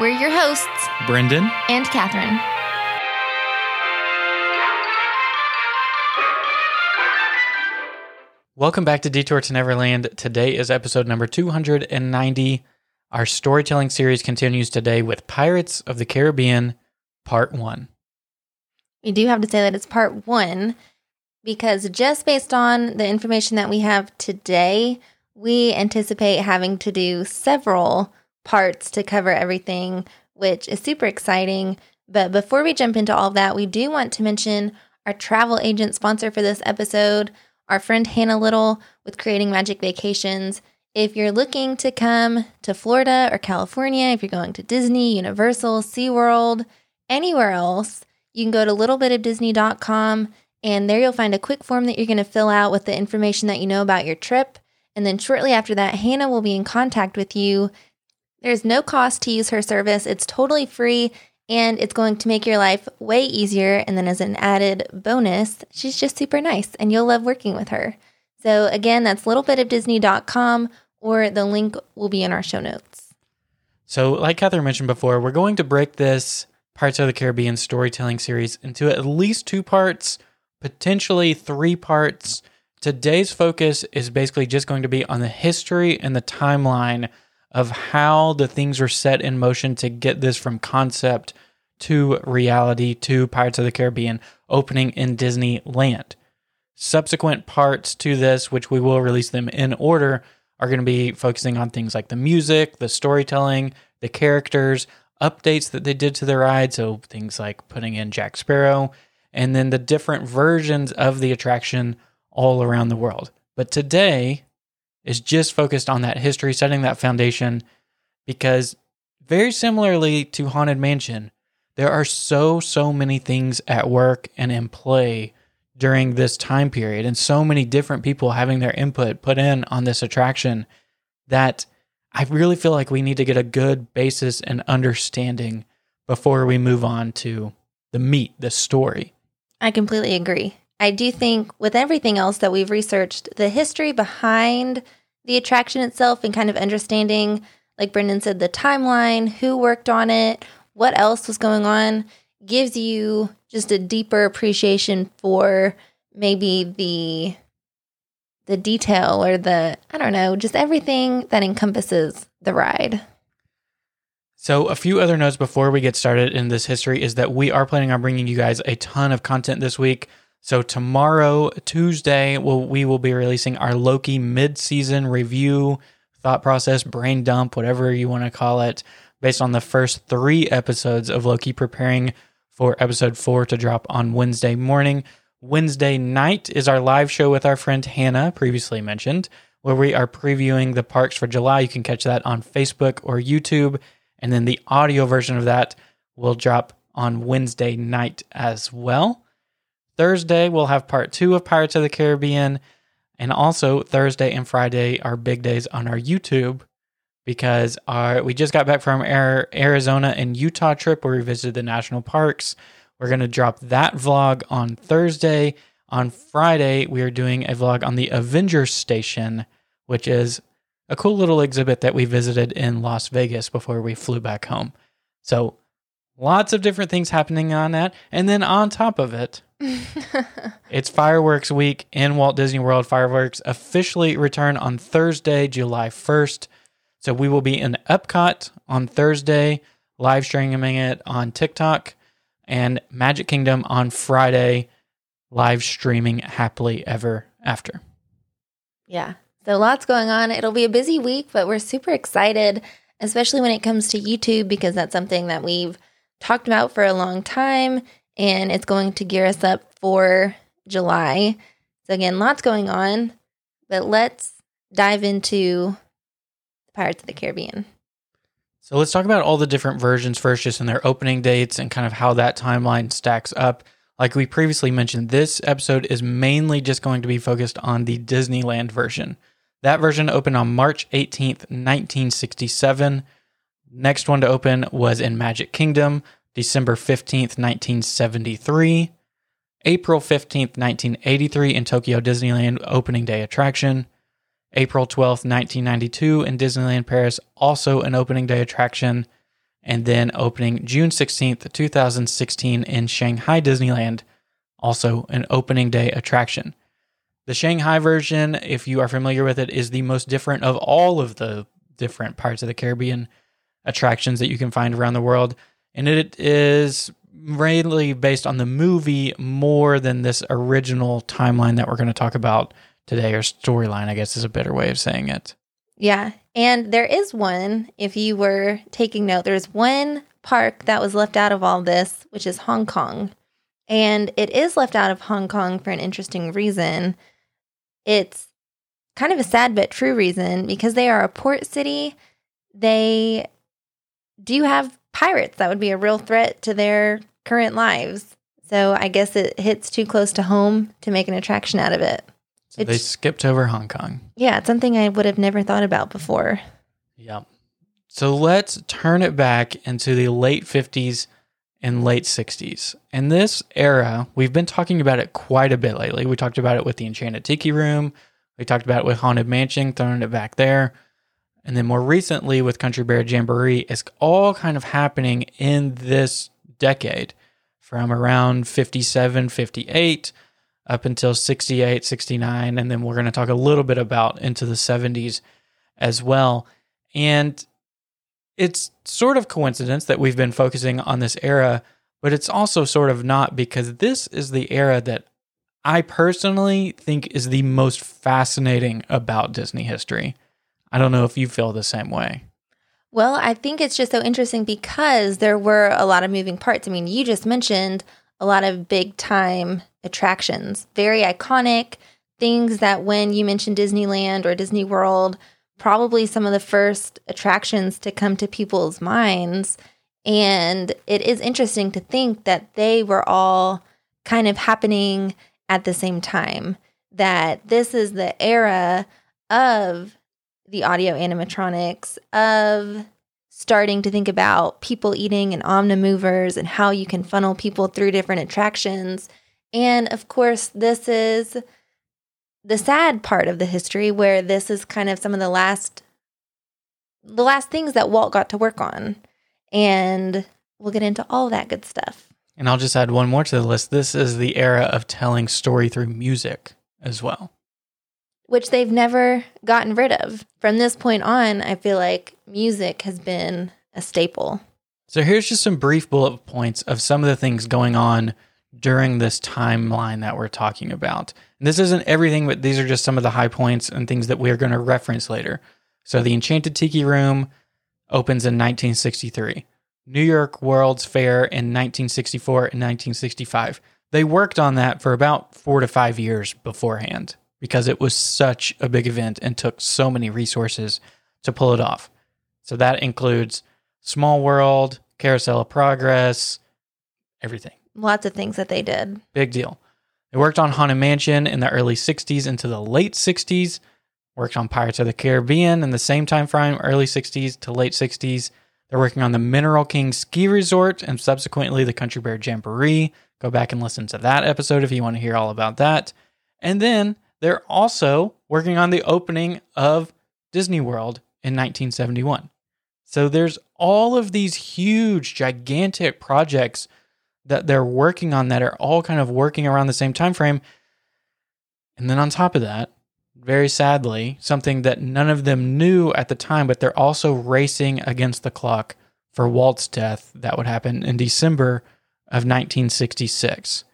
We're your hosts, Brendan and Catherine. Welcome back to Detour to Neverland. Today is episode number 290. Our storytelling series continues today with Pirates of the Caribbean, Part 1. We do have to say that it's part one because just based on the information that we have today, we anticipate having to do several parts to cover everything, which is super exciting. But before we jump into all of that, we do want to mention our travel agent sponsor for this episode, our friend Hannah Little with Creating Magic Vacations. If you're looking to come to Florida or California, if you're going to Disney, Universal, SeaWorld, anywhere else, you can go to littlebitofdisney.com and there you'll find a quick form that you're going to fill out with the information that you know about your trip. And then shortly after that, Hannah will be in contact with you. There's no cost to use her service, it's totally free and it's going to make your life way easier. And then, as an added bonus, she's just super nice and you'll love working with her. So, again, that's littlebitofdisney.com or the link will be in our show notes. So, like Catherine mentioned before, we're going to break this Pirates of the Caribbean storytelling series into at least two parts, potentially three parts. Today's focus is basically just going to be on the history and the timeline of how the things were set in motion to get this from concept to reality to Pirates of the Caribbean opening in Disneyland. Subsequent parts to this, which we will release them in order, are going to be focusing on things like the music, the storytelling, the characters, updates that they did to the ride. So things like putting in Jack Sparrow, and then the different versions of the attraction all around the world. But today is just focused on that history, setting that foundation, because very similarly to Haunted Mansion, there are so, so many things at work and in play during this time period, and so many different people having their input put in on this attraction that I really feel like we need to get a good basis and understanding before we move on to the meat, the story. I completely agree. I do think with everything else that we've researched, the history behind the attraction itself and kind of understanding, like Brendan said, the timeline, who worked on it, what else was going on, gives you just a deeper appreciation for maybe the the detail or the I don't know, just everything that encompasses the ride. So, a few other notes before we get started in this history is that we are planning on bringing you guys a ton of content this week. So, tomorrow, Tuesday, we'll, we will be releasing our Loki mid season review, thought process, brain dump, whatever you want to call it, based on the first three episodes of Loki, preparing for episode four to drop on Wednesday morning. Wednesday night is our live show with our friend Hannah, previously mentioned, where we are previewing the parks for July. You can catch that on Facebook or YouTube. And then the audio version of that will drop on Wednesday night as well. Thursday, we'll have part two of Pirates of the Caribbean. And also, Thursday and Friday are big days on our YouTube because our, we just got back from our Arizona and Utah trip where we visited the national parks. We're going to drop that vlog on Thursday. On Friday, we are doing a vlog on the Avengers Station, which is a cool little exhibit that we visited in Las Vegas before we flew back home. So, lots of different things happening on that. And then on top of it, it's fireworks week in Walt Disney World. Fireworks officially return on Thursday, July 1st. So, we will be in Epcot on Thursday, live streaming it on TikTok and Magic Kingdom on Friday, live streaming happily ever after. Yeah. So lots going on. It'll be a busy week, but we're super excited, especially when it comes to YouTube, because that's something that we've talked about for a long time and it's going to gear us up for July. So, again, lots going on, but let's dive into Pirates of the Caribbean. So let's talk about all the different versions first, just in their opening dates and kind of how that timeline stacks up. Like we previously mentioned, this episode is mainly just going to be focused on the Disneyland version. That version opened on March 18th, 1967. Next one to open was in Magic Kingdom, December 15th, 1973. April 15th, 1983 in Tokyo Disneyland opening day attraction. April 12th, 1992 in Disneyland Paris, also an opening day attraction. And then opening June 16th, 2016 in Shanghai Disneyland, also an opening day attraction. The Shanghai version, if you are familiar with it, is the most different of all of the different Pirates of the Caribbean attractions that you can find around the world. And it is mainly based on the movie more than this original timeline that we're going to talk about today, or storyline, I guess is a better way of saying it. Yeah. And there is one, if you were taking note, there's one park that was left out of all this, which is Hong Kong. And it is left out of Hong Kong for an interesting reason. It's kind of a sad but true reason because they are a port city. They do have pirates that would be a real threat to their current lives. So I guess it hits too close to home to make an attraction out of it. So they skipped over Hong Kong. Yeah, it's something I would have never thought about before. Yeah. So let's turn it back into the late 50s and late 60s. In this era, we've been talking about it quite a bit lately. We talked about it with the Enchanted Tiki Room. We talked about it with Haunted Mansion, throwing it back there. And then more recently with Country Bear Jamboree, it's all kind of happening in this decade from around 57, 58 up until 68, 69. And then we're going to talk a little bit about into the 70s as well. And it's sort of coincidence that we've been focusing on this era, but it's also sort of not because this is the era that I personally think is the most fascinating about Disney history. I don't know if you feel the same way. Well, I think it's just so interesting because there were a lot of moving parts. I mean, you just mentioned a lot of big time attractions, very iconic things that when you mention Disneyland or Disney World, probably some of the first attractions to come to people's minds. And it is interesting to think that they were all kind of happening at the same time, that this is the era of the audio animatronics of starting to think about people eating and omnimovers and how you can funnel people through different attractions. And of course, this is the sad part of the history where this is kind of some of the last the last things that Walt got to work on. And we'll get into all that good stuff. And I'll just add one more to the list. This is the era of telling story through music as well. Which they've never gotten rid of. From this point on, I feel like music has been a staple. So here's just some brief bullet points of some of the things going on during this timeline that we're talking about. And this isn't everything, but these are just some of the high points and things that we're going to reference later. So the Enchanted Tiki Room opens in 1963. New York World's Fair in 1964 and 1965. They worked on that for about four to five years beforehand because it was such a big event and took so many resources to pull it off. So that includes Small World, Carousel of Progress, everything. Lots of things that they did. Big deal. They worked on Haunted Mansion in the early 60s into the late 60s. Worked on Pirates of the Caribbean in the same time frame, early 60s to late 60s. They're working on the Mineral King Ski Resort and subsequently the Country Bear Jamboree. Go back and listen to that episode if you want to hear all about that. And then they're also working on the opening of Disney World in 1971. So there's all of these huge, gigantic projects that they're working on that are all kind of working around the same time frame. And then on top of that, very sadly, something that none of them knew at the time, but they're also racing against the clock for Walt's death that would happen in December of 1966.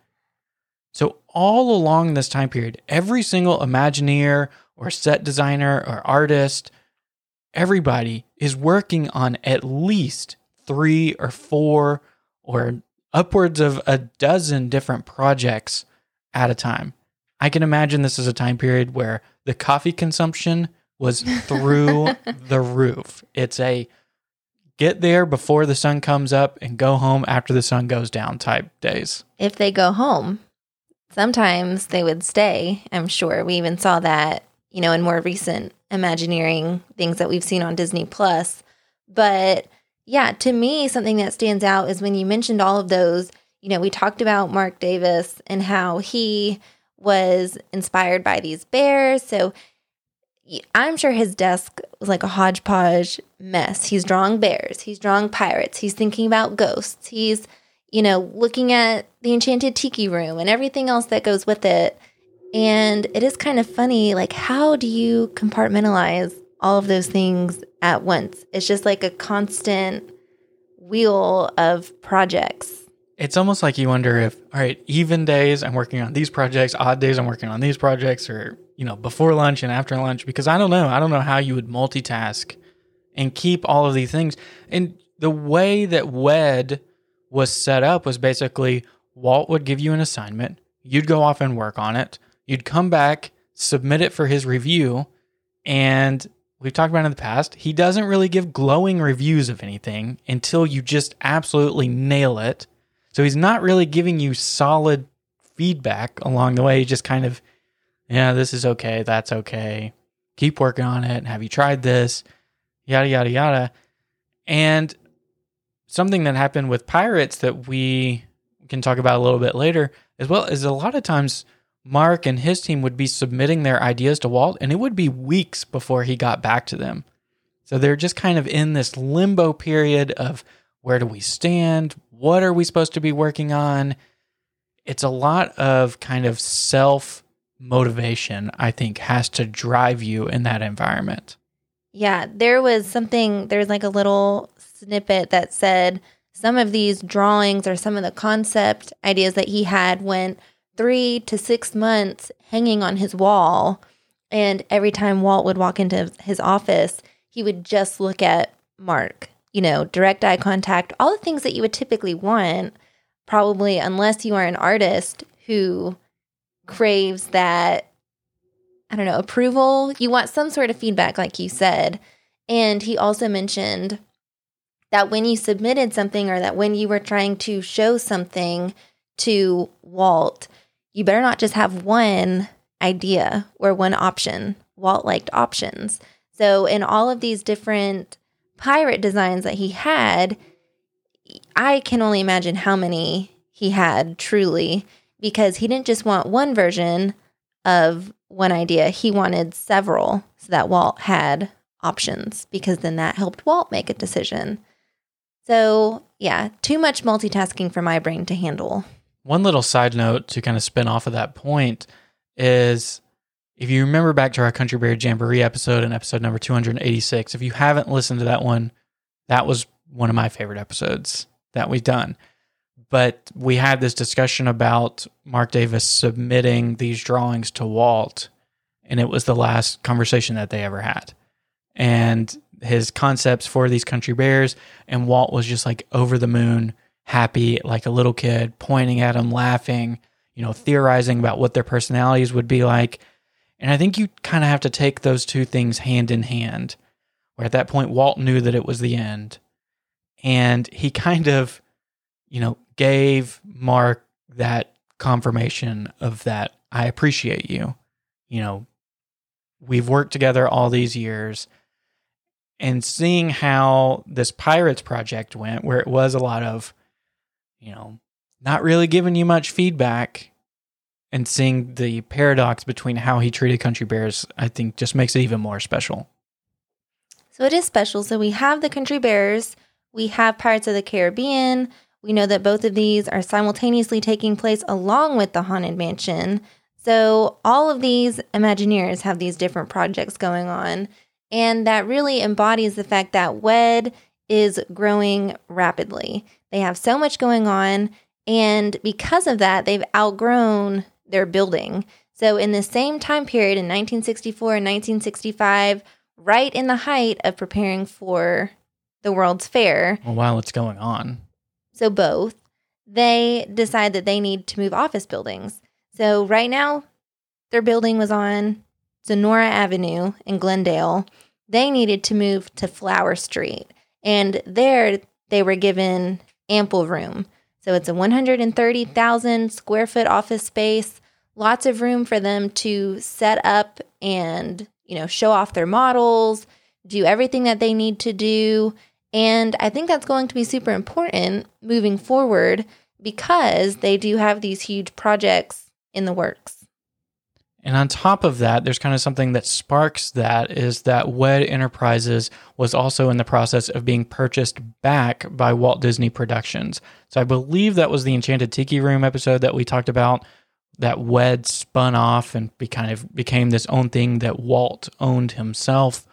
So, all along this time period, every single Imagineer or set designer or artist, everybody is working on at least three or four or upwards of a dozen different projects at a time. I can imagine this is a time period where the coffee consumption was through the roof. It's a get there before the sun comes up and go home after the sun goes down type days. If they go home, sometimes they would stay. I'm sure we even saw that, you know, in more recent Imagineering things that we've seen on Disney Plus. But yeah, to me, something that stands out is when you mentioned all of those. You know, we talked about Marc Davis and how he was inspired by these bears. So I'm sure his desk was like a hodgepodge mess. He's drawing bears, he's drawing pirates, he's thinking about ghosts, he's, you know, looking at the enchanted tiki room and everything else that goes with it. And it is kind of funny, like, how do you compartmentalize all of those things at once? It's just like a constant wheel of projects. It's almost like you wonder if, all right, even days I'm working on these projects, odd days I'm working on these projects, or you know, before lunch and after lunch because I don't know. I don't know how you would multitask and keep all of these things. And the way that WED was set up was basically Walt would give you an assignment, you'd go off and work on it, you'd come back, submit it for his review, and we've talked about in the past, he doesn't really give glowing reviews of anything until you just absolutely nail it. So he's not really giving you solid feedback along the way. Just kind of yeah, this is okay, that's okay. Keep working on it. Have you tried this? Yada, yada, yada. And something that happened with pirates that we can talk about a little bit later as well is a lot of times Marc and his team would be submitting their ideas to Walt, and it would be weeks before he got back to them. So they're just kind of in this limbo period of where do we stand? What are we supposed to be working on? It's a lot of kind of self motivation, I think, has to drive you in that environment. Yeah, there was something, there's like a little snippet that said some of these drawings or some of the concept ideas that he had went three to six months hanging on his wall. And every time Walt would walk into his office, he would just look at Marc, you know, direct eye contact, all the things that you would typically want, probably, unless you are an artist who craves that I don't know, approval. You want some sort of feedback, like you said. And he also mentioned that when you submitted something or that when you were trying to show something to Walt, you better not just have one idea or one option. Walt liked options. So, in all of these different pirate designs that he had, I can only imagine how many he had truly because he didn't just want one version of one idea, he wanted several so that Walt had options because then that helped Walt make a decision. So, yeah, too much multitasking for my brain to handle. One little side note to kind of spin off of that point is if you remember back to our Country Bear Jamboree episode in episode number 286, if you haven't listened to that one, that was one of my favorite episodes that we've done but we had this discussion about Marc Davis submitting these drawings to Walt, and it was the last conversation that they ever had. And his concepts for these country bears, and Walt was just like over the moon, happy, like a little kid, pointing at him, laughing, you know, theorizing about what their personalities would be like. And I think you kind of have to take those two things hand in hand. Where at that point, Walt knew that it was the end. And he kind of, you know, gave Marc that confirmation of that I appreciate you. You know, we've worked together all these years and seeing how this pirates project went where it was a lot of you know not really giving you much feedback and seeing the paradox between how he treated country bears i think just makes it even more special so it is special so we have the country bears we have pirates of the caribbean we know that both of these are simultaneously taking place along with the Haunted Mansion. So, all of these Imagineers have these different projects going on. And that really embodies the fact that WED is growing rapidly. They have so much going on. And because of that, they've outgrown their building. So, in the same time period in 1964 and 1965, right in the height of preparing for the World's Fair. Oh, well, while it's going on so both, they decide that they need to move office buildings. So right now, their building was on Sonora Avenue in Glendale. They needed to move to Flower Street. And there they were given ample room. So it's a 130,000 square foot office space, lots of room for them to set up and, you know, show off their models, do everything that they need to do. And I think that's going to be super important moving forward because they do have these huge projects in the works. And on top of that, there's kind of something that sparks that is that WED Enterprises was also in the process of being purchased back by Walt Disney Productions. So I believe that was the Enchanted Tiki Room episode that we talked about that WED spun off and be kind of became this own thing that Walt owned himself.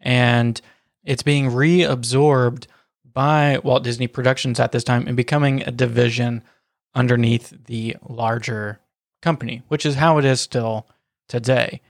And it's being reabsorbed by Walt Disney Productions at this time and becoming a division underneath the larger company, which is how it is still today.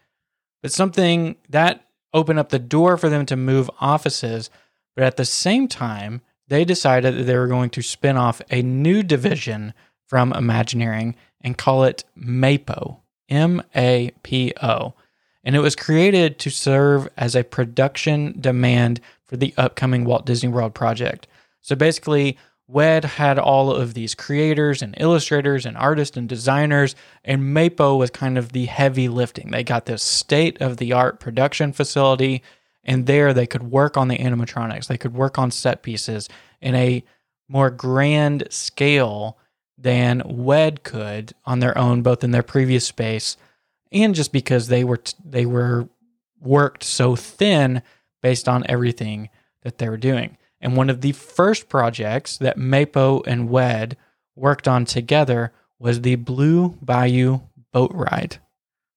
But something that opened up the door for them to move offices, but at the same time, they decided that they were going to spin off a new division from Imagineering and call it MAPO, M A P O. And it was created to serve as a production demand for the upcoming Walt Disney World project. So basically, WED had all of these creators and illustrators and artists and designers, and MAPO was kind of the heavy lifting. They got this state of the art production facility, and there they could work on the animatronics, they could work on set pieces in a more grand scale than WED could on their own, both in their previous space and just because they were t- they were worked so thin based on everything that they were doing. And one of the first projects that Mapo and WED worked on together was the Blue Bayou boat ride,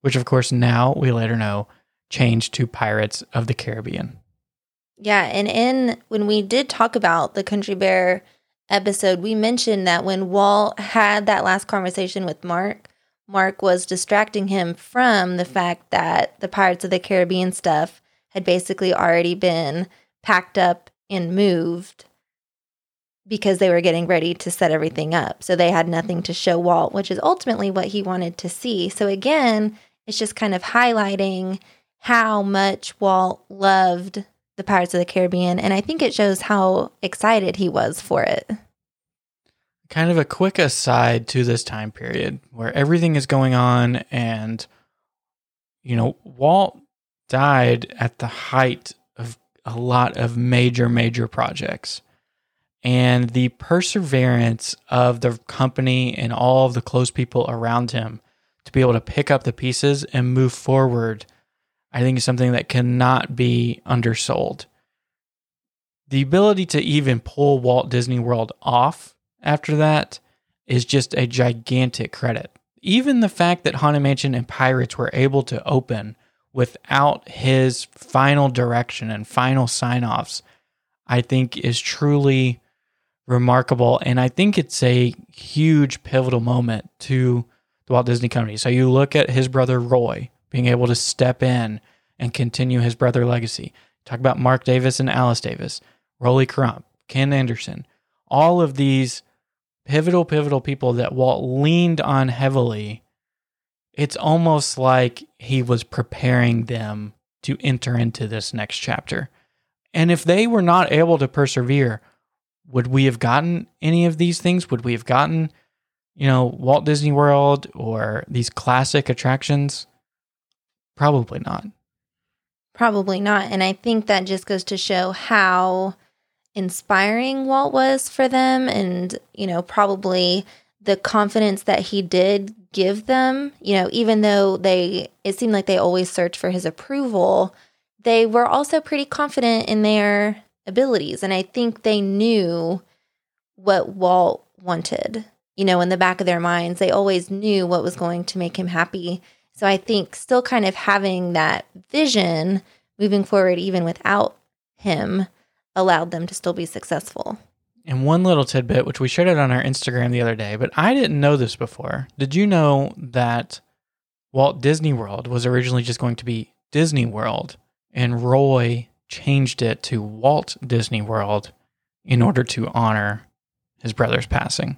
which of course now we later know changed to Pirates of the Caribbean. Yeah, and in when we did talk about the Country Bear episode, we mentioned that when Walt had that last conversation with Marc, Marc was distracting him from the fact that the Pirates of the Caribbean stuff had basically already been packed up and moved because they were getting ready to set everything up. So they had nothing to show Walt, which is ultimately what he wanted to see. So again, it's just kind of highlighting how much Walt loved the Pirates of the Caribbean. And I think it shows how excited he was for it. Kind of a quick aside to this time period where everything is going on and, you know, Walt died at the height a lot of major, major projects. And the perseverance of the company and all of the close people around him to be able to pick up the pieces and move forward, I think is something that cannot be undersold. The ability to even pull Walt Disney World off after that is just a gigantic credit. Even the fact that Haunted Mansion and Pirates were able to open without his final direction and final sign offs, I think is truly remarkable. And I think it's a huge pivotal moment to the Walt Disney Company. So you look at his brother Roy being able to step in and continue his brother legacy. Talk about Marc Davis and Alice Davis, Rolly Crump, Ken Anderson, all of these pivotal, pivotal people that Walt leaned on heavily it's almost like he was preparing them to enter into this next chapter. And if they were not able to persevere, would we have gotten any of these things? Would we have gotten, you know, Walt Disney World or these classic attractions? Probably not. Probably not. And I think that just goes to show how inspiring Walt was for them and, you know, probably the confidence that he did give them, you know, even though they, it seemed like they always searched for his approval, they were also pretty confident in their abilities. And I think they knew what Walt wanted. You know, in the back of their minds, they always knew what was going to make him happy. So I think still kind of having that vision moving forward, even without him, allowed them to still be successful. And one little tidbit, which we shared it on our Instagram the other day, but I didn't know this before. Did you know that Walt Disney World was originally just going to be Disney World, and Roy changed it to Walt Disney World in order to honor his brother's passing?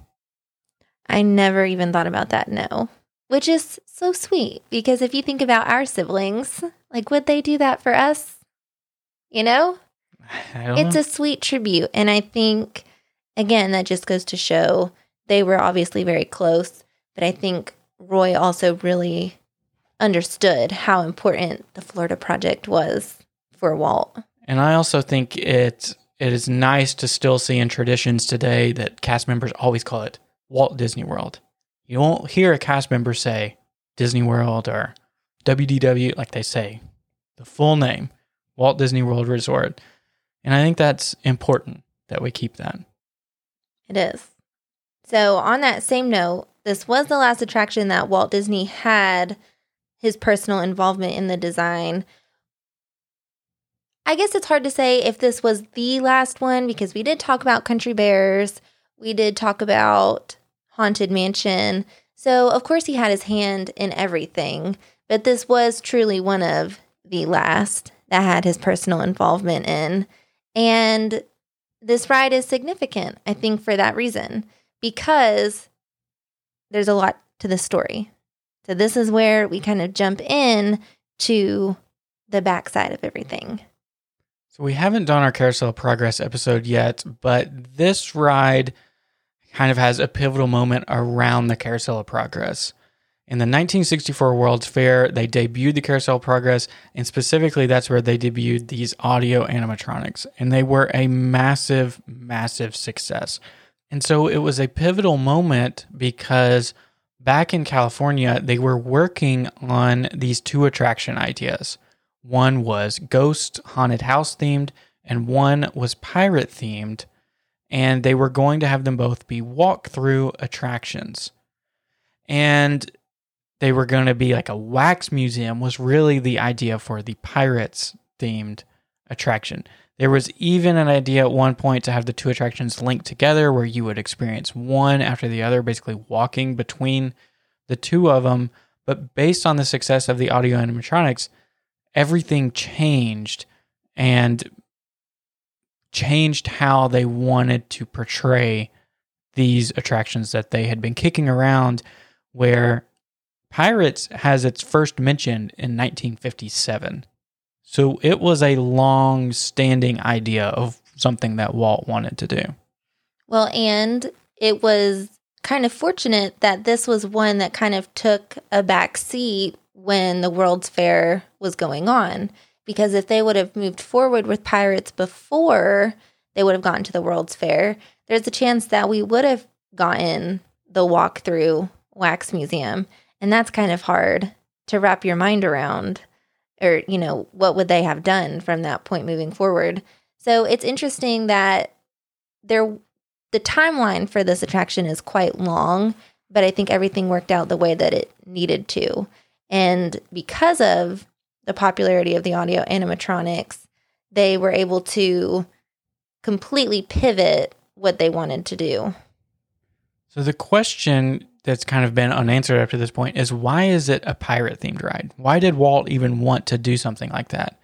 I never even thought about that, no. Which is so sweet because if you think about our siblings, like would they do that for us? You know? I don't It's know. a sweet tribute. And I think, again, that just goes to show they were obviously very close. But I think Roy also really understood how important the Florida Project was for Walt. And I also think it it is nice to still see in traditions today that cast members always call it Walt Disney World. You won't hear a cast member say Disney World or WDW like they say the full name, Walt Disney World Resort. And I think that's important that we keep that. It is. So, on that same note, this was the last attraction that Walt Disney had his personal involvement in the design. I guess it's hard to say if this was the last one because we did talk about Country Bears, we did talk about Haunted Mansion. So, of course, he had his hand in everything, but this was truly one of the last that had his personal involvement in. And this ride is significant, I think, for that reason, because there's a lot to the story. So, this is where we kind of jump in to the backside of everything. So we haven't done our carousel progress episode yet, but this ride kind of has a pivotal moment around the carousel of progress. In the 1964 World's Fair, they debuted the carousel progress, and specifically that's where they debuted these audio animatronics, and they were a massive, massive success. And so it was a pivotal moment because back in California, they were working on these two attraction ideas. One was ghost haunted house themed, and one was pirate themed. And they were going to have them both be walk through attractions. And they were going to be like a wax museum, was really the idea for the pirates themed attraction. There was even an idea at one point to have the two attractions linked together where you would experience one after the other, basically walking between the two of them. But based on the success of the audio animatronics, everything changed and changed how they wanted to portray these attractions that they had been kicking around where pirates has its first mention in 1957 so it was a long standing idea of something that walt wanted to do Well, and it was kind of fortunate that this was one that kind of took a back seat when the World's Fair was going on. Because if they would have moved forward with Pirates before they would have gotten to the World's Fair, there's a chance that we would have gotten the walkthrough wax museum. And that's kind of hard to wrap your mind around. Or, you know, what would they have done from that point moving forward? So it's interesting that there the timeline for this attraction is quite long, but I think everything worked out the way that it needed to. And because of the popularity of the audio animatronics, they were able to completely pivot what they wanted to do. so the question that's kind of been unanswered up to this point is why is it a pirate themed ride why did walt even want to do something like that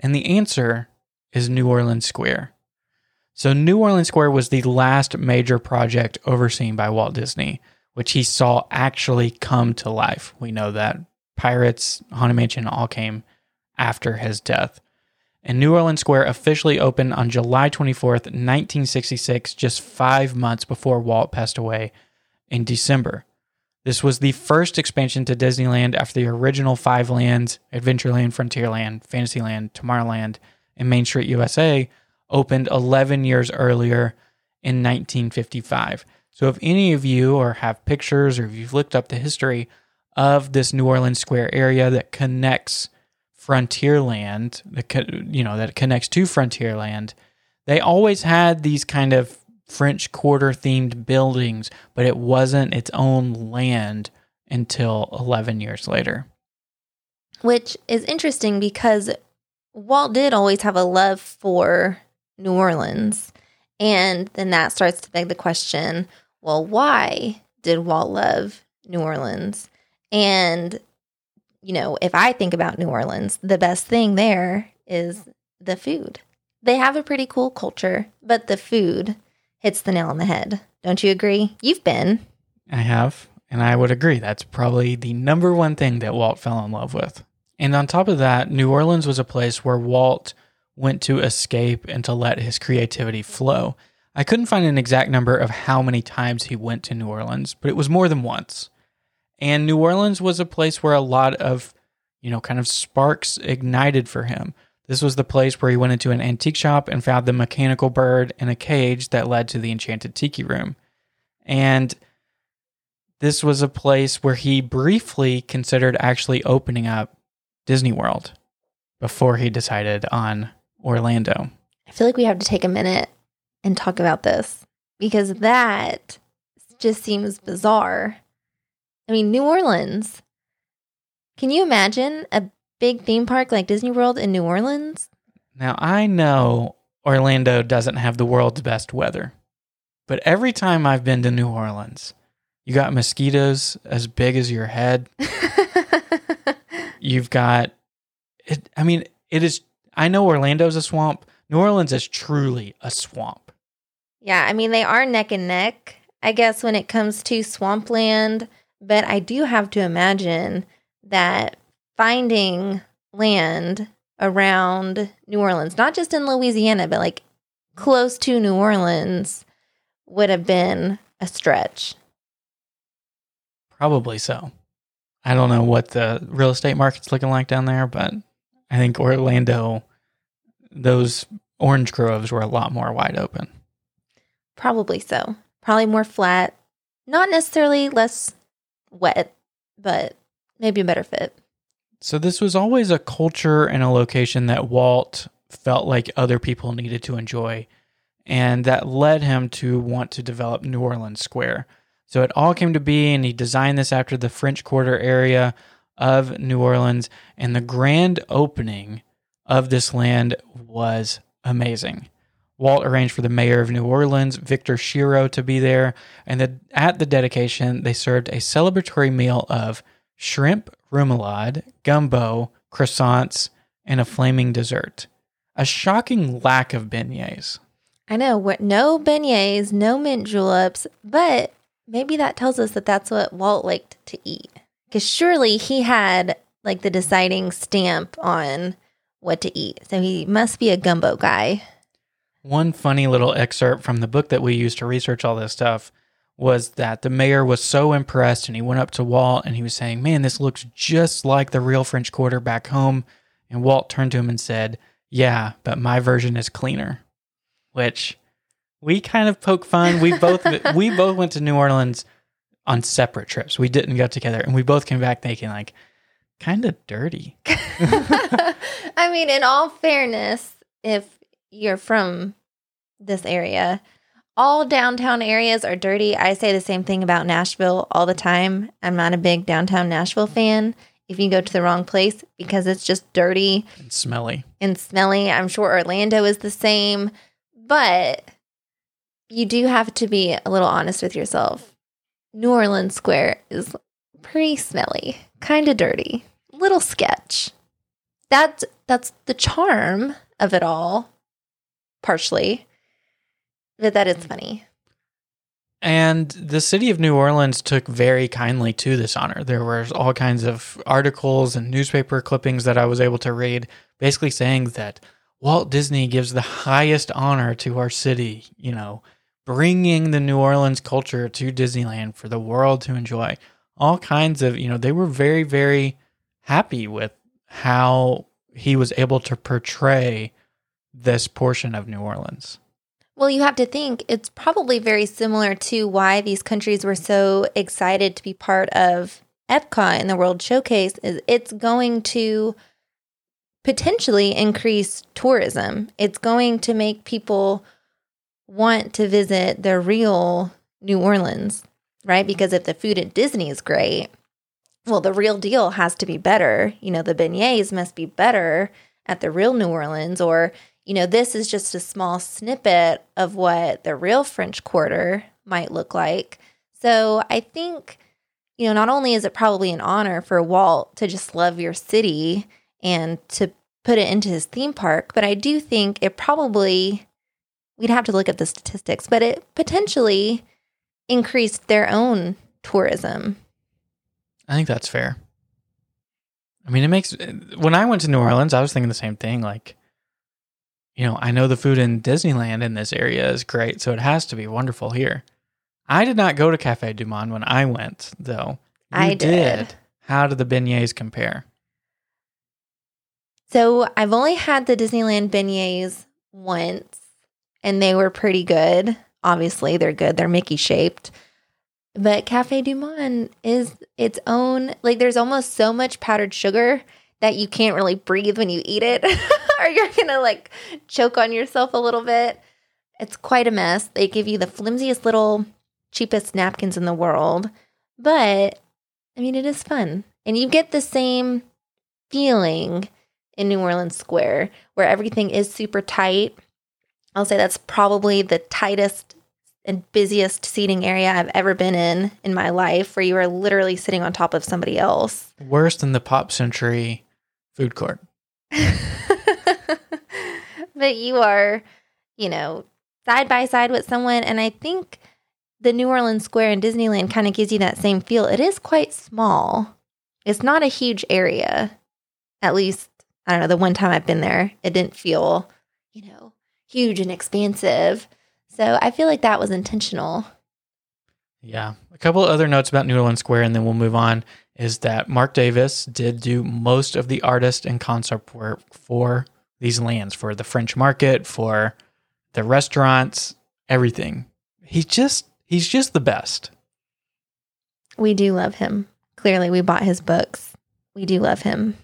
and the answer is new orleans square So, New Orleans Square was the last major project overseen by Walt Disney, which he saw actually come to life. We know that Pirates, Haunted Mansion all came after his death. And New Orleans Square officially opened on July 24th, 1966, just five months before Walt passed away in December. This was the first expansion to Disneyland after the original five lands Adventureland, Frontierland, Fantasyland, Tomorrowland, and Main Street USA opened 11 years earlier in 1955. So, if any of you or have pictures or if you've looked up the history of this New Orleans Square area that connects Frontierland, you know that connects to Frontierland, they always had these kind of French Quarter themed buildings, but it wasn't its own land until 11 years later. which is interesting because Walt did always have a love for New Orleans. And then that starts to beg the question well, why did Walt love New Orleans? And, you know, if I think about New Orleans, the best thing there is the food. They have a pretty cool culture, but the food hits the nail on the head. Don't you agree? You've been. I have, and I would agree. That's probably the number one thing that Walt fell in love with. And on top of that, New Orleans was a place where Walt went to escape and to let his creativity flow. I couldn't find an exact number of how many times he went to New Orleans, but it was more than once. And New Orleans was a place where a lot of, you know, kind of sparks ignited for him. This was the place where he went into an antique shop and found the mechanical bird in a cage that led to the enchanted tiki room. And this was a place where he briefly considered actually opening up Disney World before he decided on Orlando. I feel like we have to take a minute and talk about this because that just seems bizarre. I mean, New Orleans. Can you imagine a big theme park like Disney World in New Orleans? Now, I know Orlando doesn't have the world's best weather, but every time I've been to New Orleans, you got mosquitoes as big as your head. You've got it. I mean, it is. I know Orlando's a swamp. New Orleans is truly a swamp. yeah, I mean, they are neck and neck, I guess, when it comes to swampland. But I do have to imagine that finding land around New Orleans, not just in Louisiana, but like close to New Orleans, would have been a stretch. Probably so. I don't know what the real estate market's looking like down there, but I think Orlando, those orange groves were a lot more wide open. Probably so. Probably more flat. Not necessarily less wet, but maybe a better fit. So this was always a culture and a location that Walt felt like other people needed to enjoy, and that led him to want to develop New Orleans Square. So it all came to be, and he designed this after the French Quarter area of New Orleans, and the grand opening of this land was amazing. Walt arranged for the mayor of New Orleans, Victor Schiro, to be there, and the, at the dedication, they served a celebratory meal of shrimp remoulade, gumbo, croissants, and a flaming dessert. A shocking lack of beignets. I know, what no beignets, no mint juleps, but maybe that tells us that that's what Walt liked to eat. Because surely he had like the deciding stamp on what to eat. So he must be a gumbo guy. One funny little excerpt from the book that we used to research all this stuff was that the mayor was so impressed and he went up to Walt and he was saying, Man, this looks just like the real French Quarter back home. And Walt turned to him and said, Yeah, but my version is cleaner. Which we kind of poke fun. We both we both went to New Orleans on separate trips. We didn't go together and we both came back thinking like kind of dirty. I mean, in all fairness, if you're from this area, all downtown areas are dirty. I say the same thing about Nashville all the time. I'm not a big downtown Nashville fan if you go to the wrong place because it's just dirty and smelly. and smelly. I'm sure Orlando is the same, but you do have to be a little honest with yourself. New Orleans Square is pretty smelly, kind of dirty, little sketch. That's that's the charm of it all, partially. But that is mm. funny. And the city of New Orleans took very kindly to this honor. There were all kinds of articles and newspaper clippings that I was able to read, basically saying that Walt Disney gives the highest honor to our city, you know, bringing the New Orleans culture to Disneyland for the world to enjoy. All kinds of, you know, they were very, very happy with how he was able to portray this portion of New Orleans. Well, you have to think it's probably very similar to why these countries were so excited to be part of Epcot in the World Showcase is it's going to potentially increase tourism. It's going to make people want to visit the real New Orleans, right? Because if the food at Disney is great, well, the real deal has to be better. You know, the beignets must be better at the real New Orleans, or, you know, this is just a small snippet of what the real French Quarter might look like. So I think, you know, not only is it probably an honor for Walt to just love your city and to put it into his theme park, but I do think it probably, we'd have to look at the statistics, but it potentially increased their own tourism. I think that's fair. I mean, it makes when I went to New Orleans, I was thinking the same thing. Like, you know, I know the food in Disneyland in this area is great, so it has to be wonderful here. I did not go to Cafe Du Monde when I went, though. You I did. How did the beignets compare? So I've only had the Disneyland beignets once, and they were pretty good. Obviously, they're good. They're Mickey shaped. But Cafe Du Monde is its own, like, there's almost so much powdered sugar that you can't really breathe when you eat it, or you're gonna like choke on yourself a little bit. It's quite a mess. They give you the flimsiest little, cheapest napkins in the world. But I mean, it is fun. And you get the same feeling in New Orleans Square where everything is super tight. I'll say that's probably the tightest and busiest seating area I've ever been in in my life where you are literally sitting on top of somebody else. Worse than the Pop Century food court. but you are, you know, side by side with someone. And I think the New Orleans Square in Disneyland kind of gives you that same feel. It is quite small, it's not a huge area. At least, I don't know, the one time I've been there, it didn't feel, you know, huge and expansive. So I feel like that was intentional. Yeah. A couple of other notes about New Orleans Square, and then we'll move on, is that Marc Davis did do most of the artist and concept work for these lands, for the French market, for the restaurants, everything. He's just he's just the best. We do love him. Clearly, we bought his books. We do love him.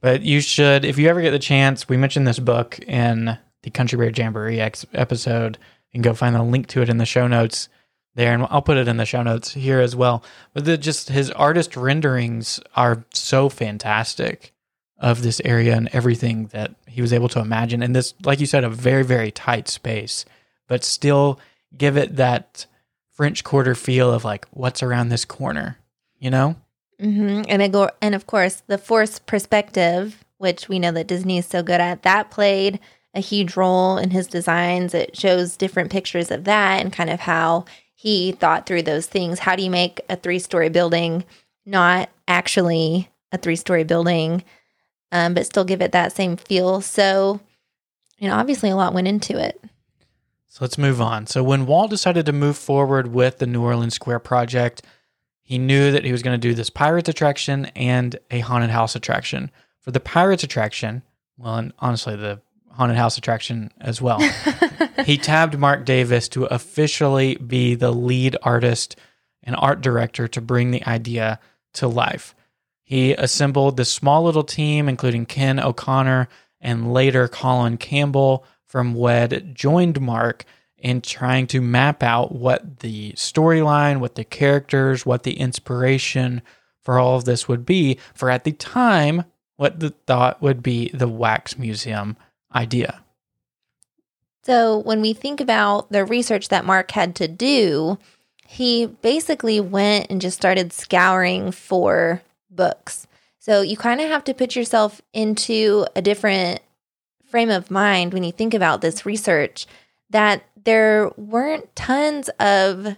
But you should, if you ever get the chance, we mentioned this book in the Country Bear Jamboree ex- episode. You can go find the link to it in the show notes there, and I'll put it in the show notes here as well. But the, just his artist renderings are so fantastic of this area and everything that he was able to imagine. And this, like you said, a very, very tight space, but still give it that French Quarter feel of like what's around this corner, you know? hmm And I go, and of course, the forced perspective, which we know that Disney is so good at, that played a huge role in his designs. It shows different pictures of that and kind of how he thought through those things. How do you make a three story building not actually a three story building, um, but still give it that same feel? So, you know, obviously a lot went into it. So let's move on. So when Walt decided to move forward with the New Orleans Square project, he knew that he was going to do this Pirates attraction and a haunted house attraction. For the Pirates attraction, well, and honestly, the haunted house attraction as well, he tabbed Marc Davis to officially be the lead artist and art director to bring the idea to life. He assembled this small little team, including Ken O'Connor and later Colin Campbell from WED, joined Marc in trying to map out what the storyline, what the characters, what the inspiration for all of this would be for at the time what the thought would be the wax museum idea. So, when we think about the research that Marc had to do, he basically went and just started scouring for books. So, you kind of have to put yourself into a different frame of mind when you think about this research that there weren't tons of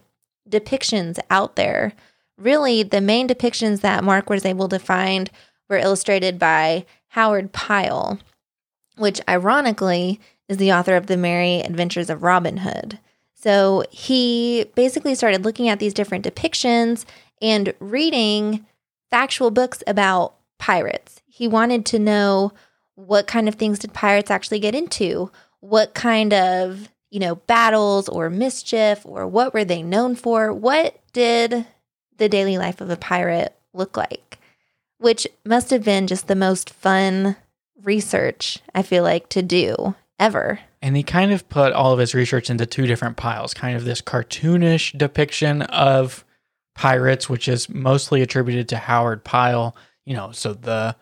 depictions out there. Really, the main depictions that Marc was able to find were illustrated by Howard Pyle, which ironically is the author of The Merry Adventures of Robin Hood. So he basically started looking at these different depictions and reading factual books about pirates. He wanted to know what kind of things did pirates actually get into? What kind of, you know, battles or mischief or what were they known for? What did the daily life of a pirate look like? Which must have been just the most fun research, I feel like, to do ever. And he kind of put all of his research into two different piles kind of this cartoonish depiction of pirates, which is mostly attributed to Howard Pyle. You know, so the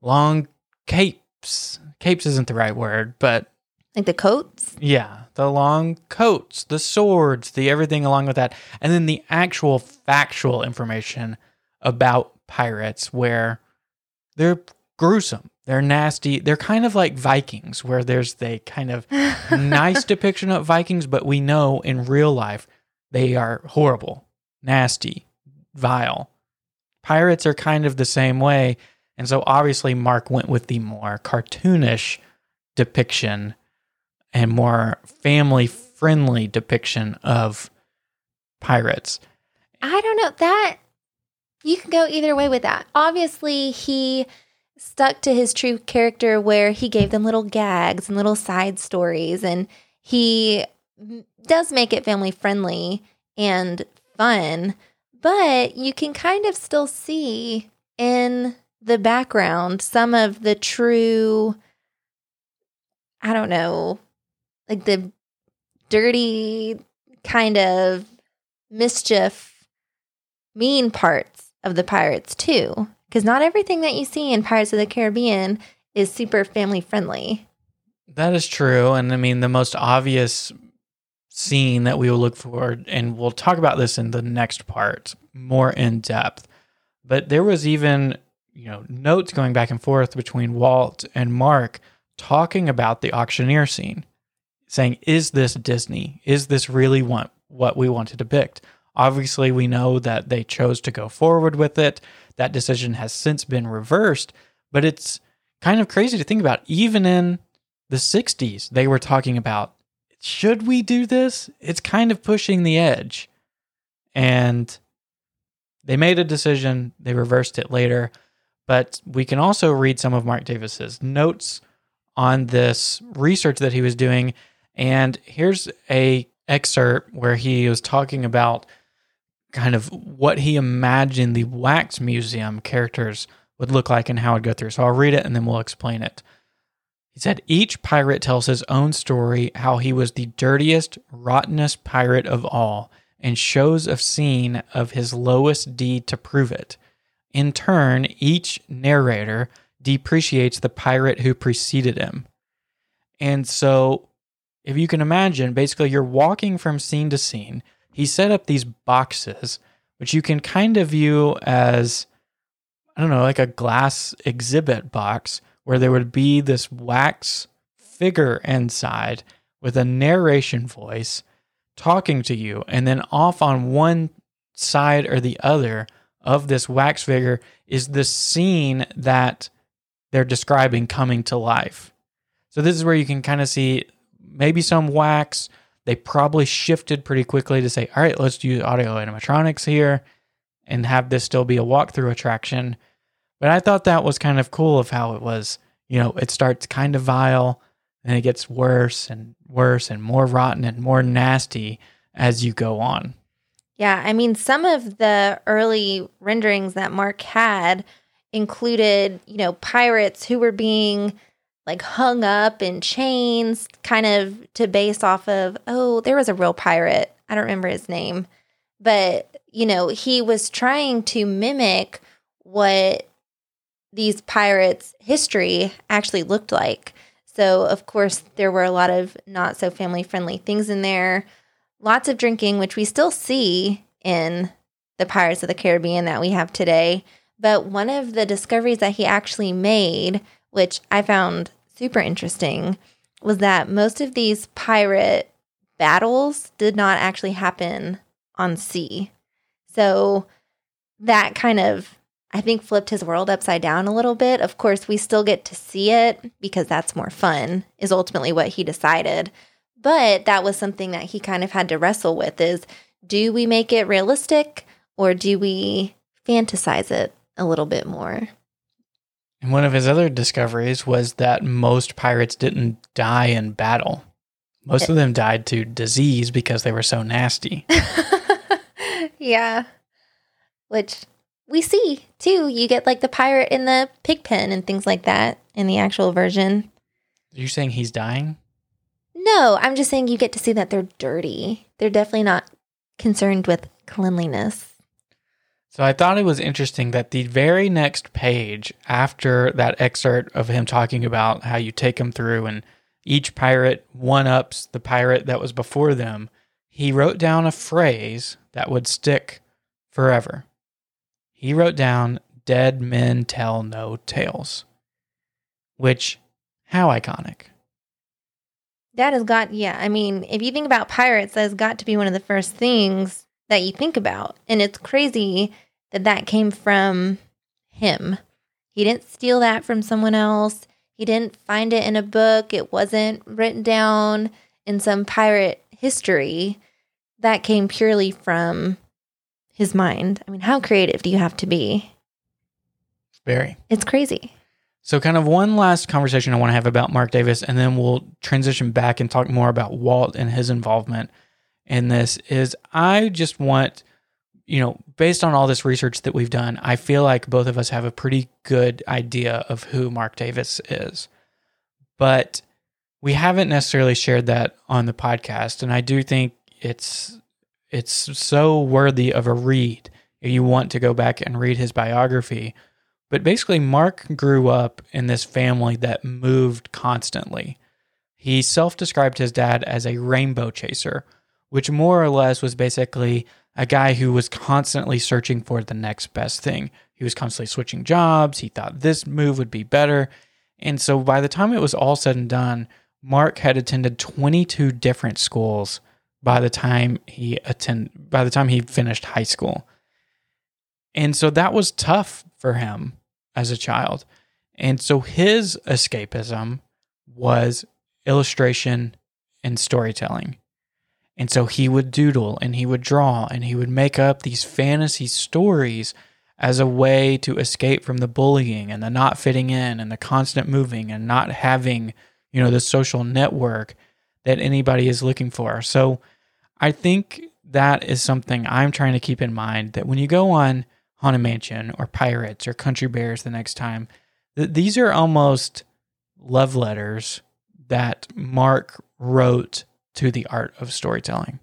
long capes, capes isn't the right word, but Like the coats? yeah, the long coats, the swords, the everything along with that. And then the actual factual information about pirates where they're gruesome. They're nasty. They're kind of like Vikings, where there's the kind of nice depiction of Vikings, but we know in real life they are horrible, nasty, vile. Pirates are kind of the same way. And so obviously Marc went with the more cartoonish depiction and more family friendly depiction of pirates. I don't know that you can go either way with that. Obviously, he stuck to his true character where he gave them little gags and little side stories and he does make it family friendly and fun, but you can kind of still see in the background some of the true I don't know, like the dirty kind of mischief mean parts of the pirates too because not everything that you see in pirates of the caribbean is super family friendly That is true. And I mean, the most obvious scene that we will look for, and we'll talk about this in the next part more in depth. But there was even, you know, notes going back and forth between Walt and Marc talking about the auctioneer scene, saying, Is this Disney? Is this really what, what we want to depict? Obviously, we know that they chose to go forward with it. That decision has since been reversed, but it's kind of crazy to think about. Even in the 60s, they were talking about should we do this? It's kind of pushing the edge. And they made a decision, they reversed it later. But we can also read some of Marc Davis's notes on this research that he was doing. And here's a excerpt where he was talking about kind of what he imagined the wax museum characters would look like and how it'd go through. So I'll read it and then we'll explain it. He said, Each pirate tells his own story how he was the dirtiest, rottenest pirate of all, and shows a scene of his lowest deed to prove it. In turn, each narrator depreciates the pirate who preceded him. And so, if you can imagine, basically, you're walking from scene to scene. He set up these boxes, which you can kind of view as, I don't know, like a glass exhibit box where there would be this wax figure inside with a narration voice talking to you. And then off on one side or the other of this wax figure is the scene that they're describing coming to life. So this is where you can kind of see maybe some wax. They probably shifted pretty quickly to say, all right, let's use audio animatronics here and have this still be a walkthrough attraction. But I thought that was kind of cool of how it was, you know, it starts kind of vile and it gets worse and worse and more rotten and more nasty as you go on. Yeah, I mean, some of the early renderings that Marc had included, you know, pirates who were being like hung up in chains, kind of to base off of, oh, there was a real pirate. I don't remember his name, but, you know, he was trying to mimic what these pirates' history actually looked like. So, of course, there were a lot of not so family friendly things in there lots of drinking, which we still see in the Pirates of the Caribbean that we have today. But one of the discoveries that he actually made, which I found super interesting, was that most of these pirate battles did not actually happen on sea. So that kind of, I think, flipped his world upside down a little bit. Of course, we still get to see it because that's more fun, is ultimately what he decided. But that was something that he kind of had to wrestle with is do we make it realistic or do we fantasize it a little bit more? And one of his other discoveries was that most pirates didn't die in battle. Most of eh. them died to disease because they were so nasty. yeah. Which we see too. You get like the pirate in the pig pen and things like that in the actual version. You're saying he's dying? No, I'm just saying you get to see that they're dirty. They're definitely not concerned with cleanliness. So I thought it was interesting that the very next page after that excerpt of him talking about how you take them through and each pirate one ups the pirate that was before them, he wrote down a phrase that would stick forever. He wrote down, Dead men tell no tales. Which, how iconic. That has got, yeah. I mean, if you think about pirates, that has got to be one of the first things that you think about. And it's crazy that that came from him. He didn't steal that from someone else. He didn't find it in a book. It wasn't written down in some pirate history. That came purely from his mind. I mean, how creative do you have to be? Very. It's crazy. So, kind of one last conversation I want to have about Marc Davis, and then we'll transition back and talk more about Walt and his involvement in this. Is I just want, you know, based on all this research that we've done, I feel like both of us have a pretty good idea of who Marc Davis is. But we haven't necessarily shared that on the podcast. And I do think it's it's so worthy of a read if you want to go back and read his biography but basically, Marc grew up in this family that moved constantly. He self described his dad as a rainbow chaser, which more or less was basically a guy who was constantly searching for the next best thing. He was constantly switching jobs. He thought this move would be better. And so by the time it was all said and done, Marc had attended 22 different schools by the time he attend by the time he finished high school. And so that was tough for him as a child. And so his escapism was illustration and storytelling. And so he would doodle and he would draw and he would make up these fantasy stories as a way to escape from the bullying and the not fitting in and the constant moving and not having, you know, the social network that anybody is looking for. So I think that is something I'm trying to keep in mind that when you go on Haunted Mansion or Pirates or Country Bears the next time. Th- these are almost love letters that Marc wrote to the art of storytelling.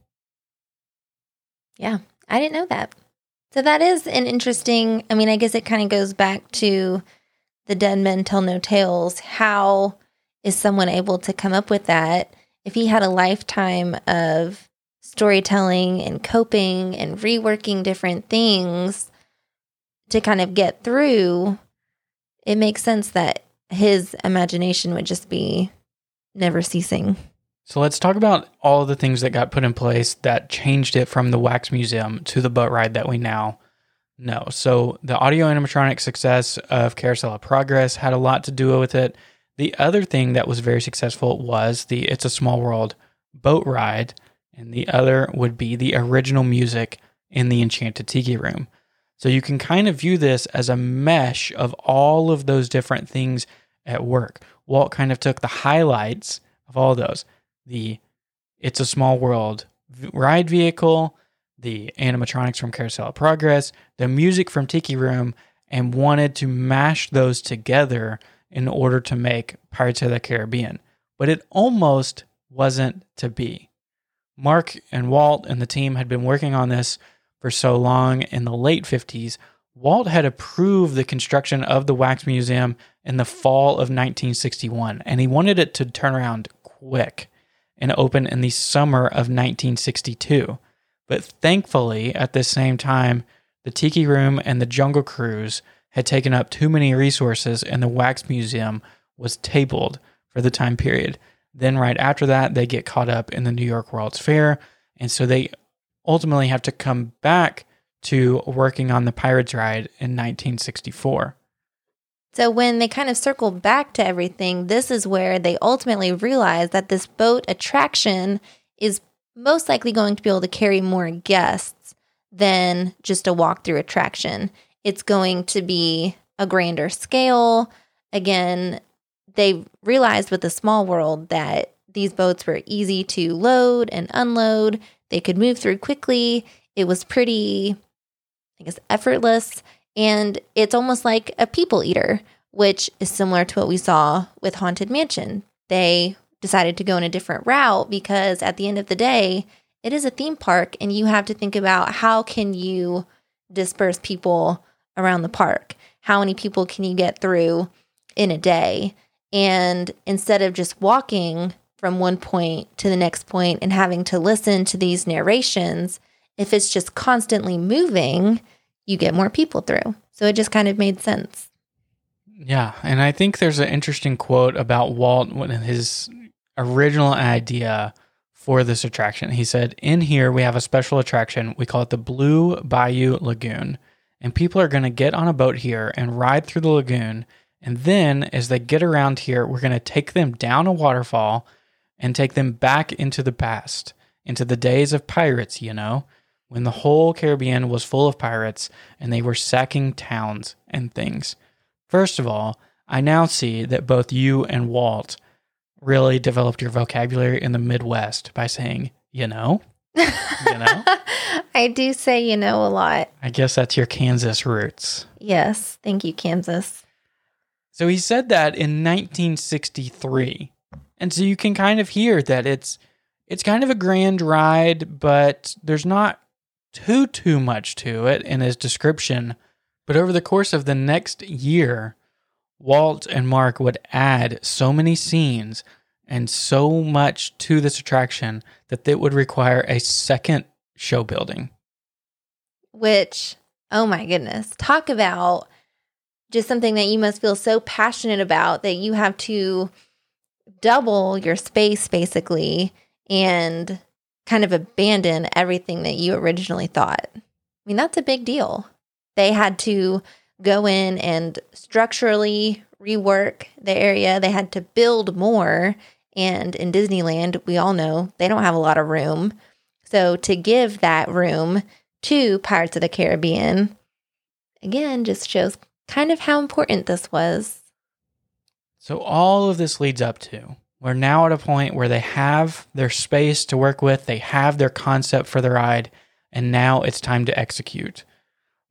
Yeah, I didn't know that. So that is an interesting, I mean, I guess it kind of goes back to the Dead Men Tell No Tales. How is someone able to come up with that if he had a lifetime of storytelling and coping and reworking different things? to kind of get through, it makes sense that his imagination would just be never ceasing. So let's talk about all the things that got put in place that changed it from the Wax Museum to the boat ride that we now know. So the audio animatronic success of Carousel of Progress had a lot to do with it. The other thing that was very successful was the It's a Small World boat ride, and the other would be the original music in the Enchanted Tiki Room. So you can kind of view this as a mesh of all of those different things at work. Walt kind of took the highlights of all those the It's a Small World ride vehicle, the animatronics from Carousel of Progress, the music from Tiki Room, and wanted to mash those together in order to make Pirates of the Caribbean. But it almost wasn't to be. Marc and Walt and the team had been working on this for so long in the late 50s, Walt had approved the construction of the Wax Museum in the fall of 1961, and he wanted it to turn around quick and open in the summer of 1962. But thankfully, at the same time, the Tiki Room and the Jungle Cruise had taken up too many resources, and the Wax Museum was tabled for the time period. Then, right after that, they get caught up in the New York World's Fair, and so they ultimately have to come back to working on the Pirates ride in 1964. So, when they kind of circle back to everything, this is where they ultimately realize that this boat attraction is most likely going to be able to carry more guests than just a walk-through attraction. It's going to be a grander scale. Again, they realized with the small world that these boats were easy to load and unload. They could move through quickly. It was pretty, I guess, effortless. And it's almost like a people eater, which is similar to what we saw with Haunted Mansion. They decided to go in a different route because at the end of the day, it is a theme park and you have to think about how can you disperse people around the park? How many people can you get through in a day? And instead of just walking from one point to the next point and having to listen to these narrations, if it's just constantly moving, you get more people through. So it just kind of made sense. Yeah. And I think there's an interesting quote about Walt when his original idea for this attraction. He said, In here, we have a special attraction. We call it the Blue Bayou Lagoon. And people are going to get on a boat here and ride through the lagoon And then as they get around here, we're going to take them down a waterfall and take them back into the past, into the days of pirates, you know, when the whole Caribbean was full of pirates and they were sacking towns and things. First of all, I now see that both you and Walt really developed your vocabulary in the Midwest by saying, you know, you know. I do say you know a lot. I guess that's your Kansas roots. Yes. Thank you, Kansas. So he said that in 1963. And so you can kind of hear that it's it's kind of a grand ride, but there's not too too much to it in his description. But over the course of the next year, Walt and Marc would add so many scenes and so much to this attraction that it would require a second show building. Which, oh my goodness, talk about just something that you must feel so passionate about that you have to double your space basically and kind of abandon everything that you originally thought. I mean, that's a big deal. They had to go in and structurally rework the area, they had to build more. And in Disneyland, we all know they don't have a lot of room. So to give that room to Pirates of the Caribbean, again, just shows kind of how important this was. So all of this leads up to we're now at a point where they have their space to work with, they have their concept for the ride, and now it's time to execute.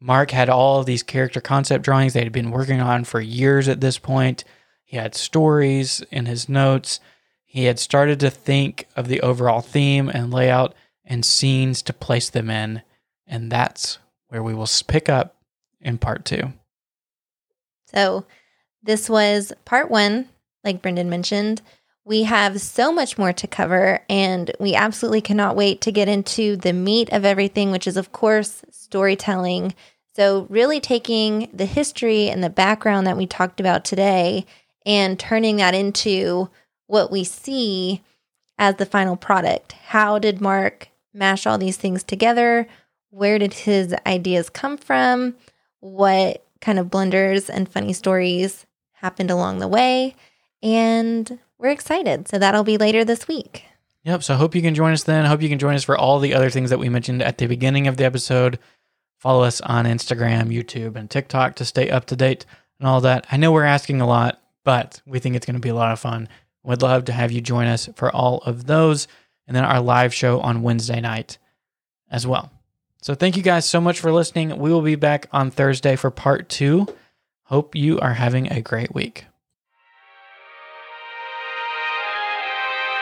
Marc had all of these character concept drawings they had been working on for years at this point. He had stories in his notes. He had started to think of the overall theme and layout and scenes to place them in. And that's where we will pick up in part two. So, this was part one, like Brendan mentioned. We have so much more to cover, and we absolutely cannot wait to get into the meat of everything, which is, of course, storytelling. So, really taking the history and the background that we talked about today and turning that into what we see as the final product. How did Marc mash all these things together? Where did his ideas come from? What kind of blunders and funny stories happened along the way? And we're excited. So that'll be later this week. Yep. So I hope you can join us then. I hope you can join us for all the other things that we mentioned at the beginning of the episode. Follow us on Instagram, YouTube, and TikTok to stay up to date and all that. I know we're asking a lot, but we think it's going to be a lot of fun. We'd love to have you join us for all of those and then our live show on Wednesday night as well. So thank you guys so much for listening. We will be back on Thursday for part two. Hope you are having a great week.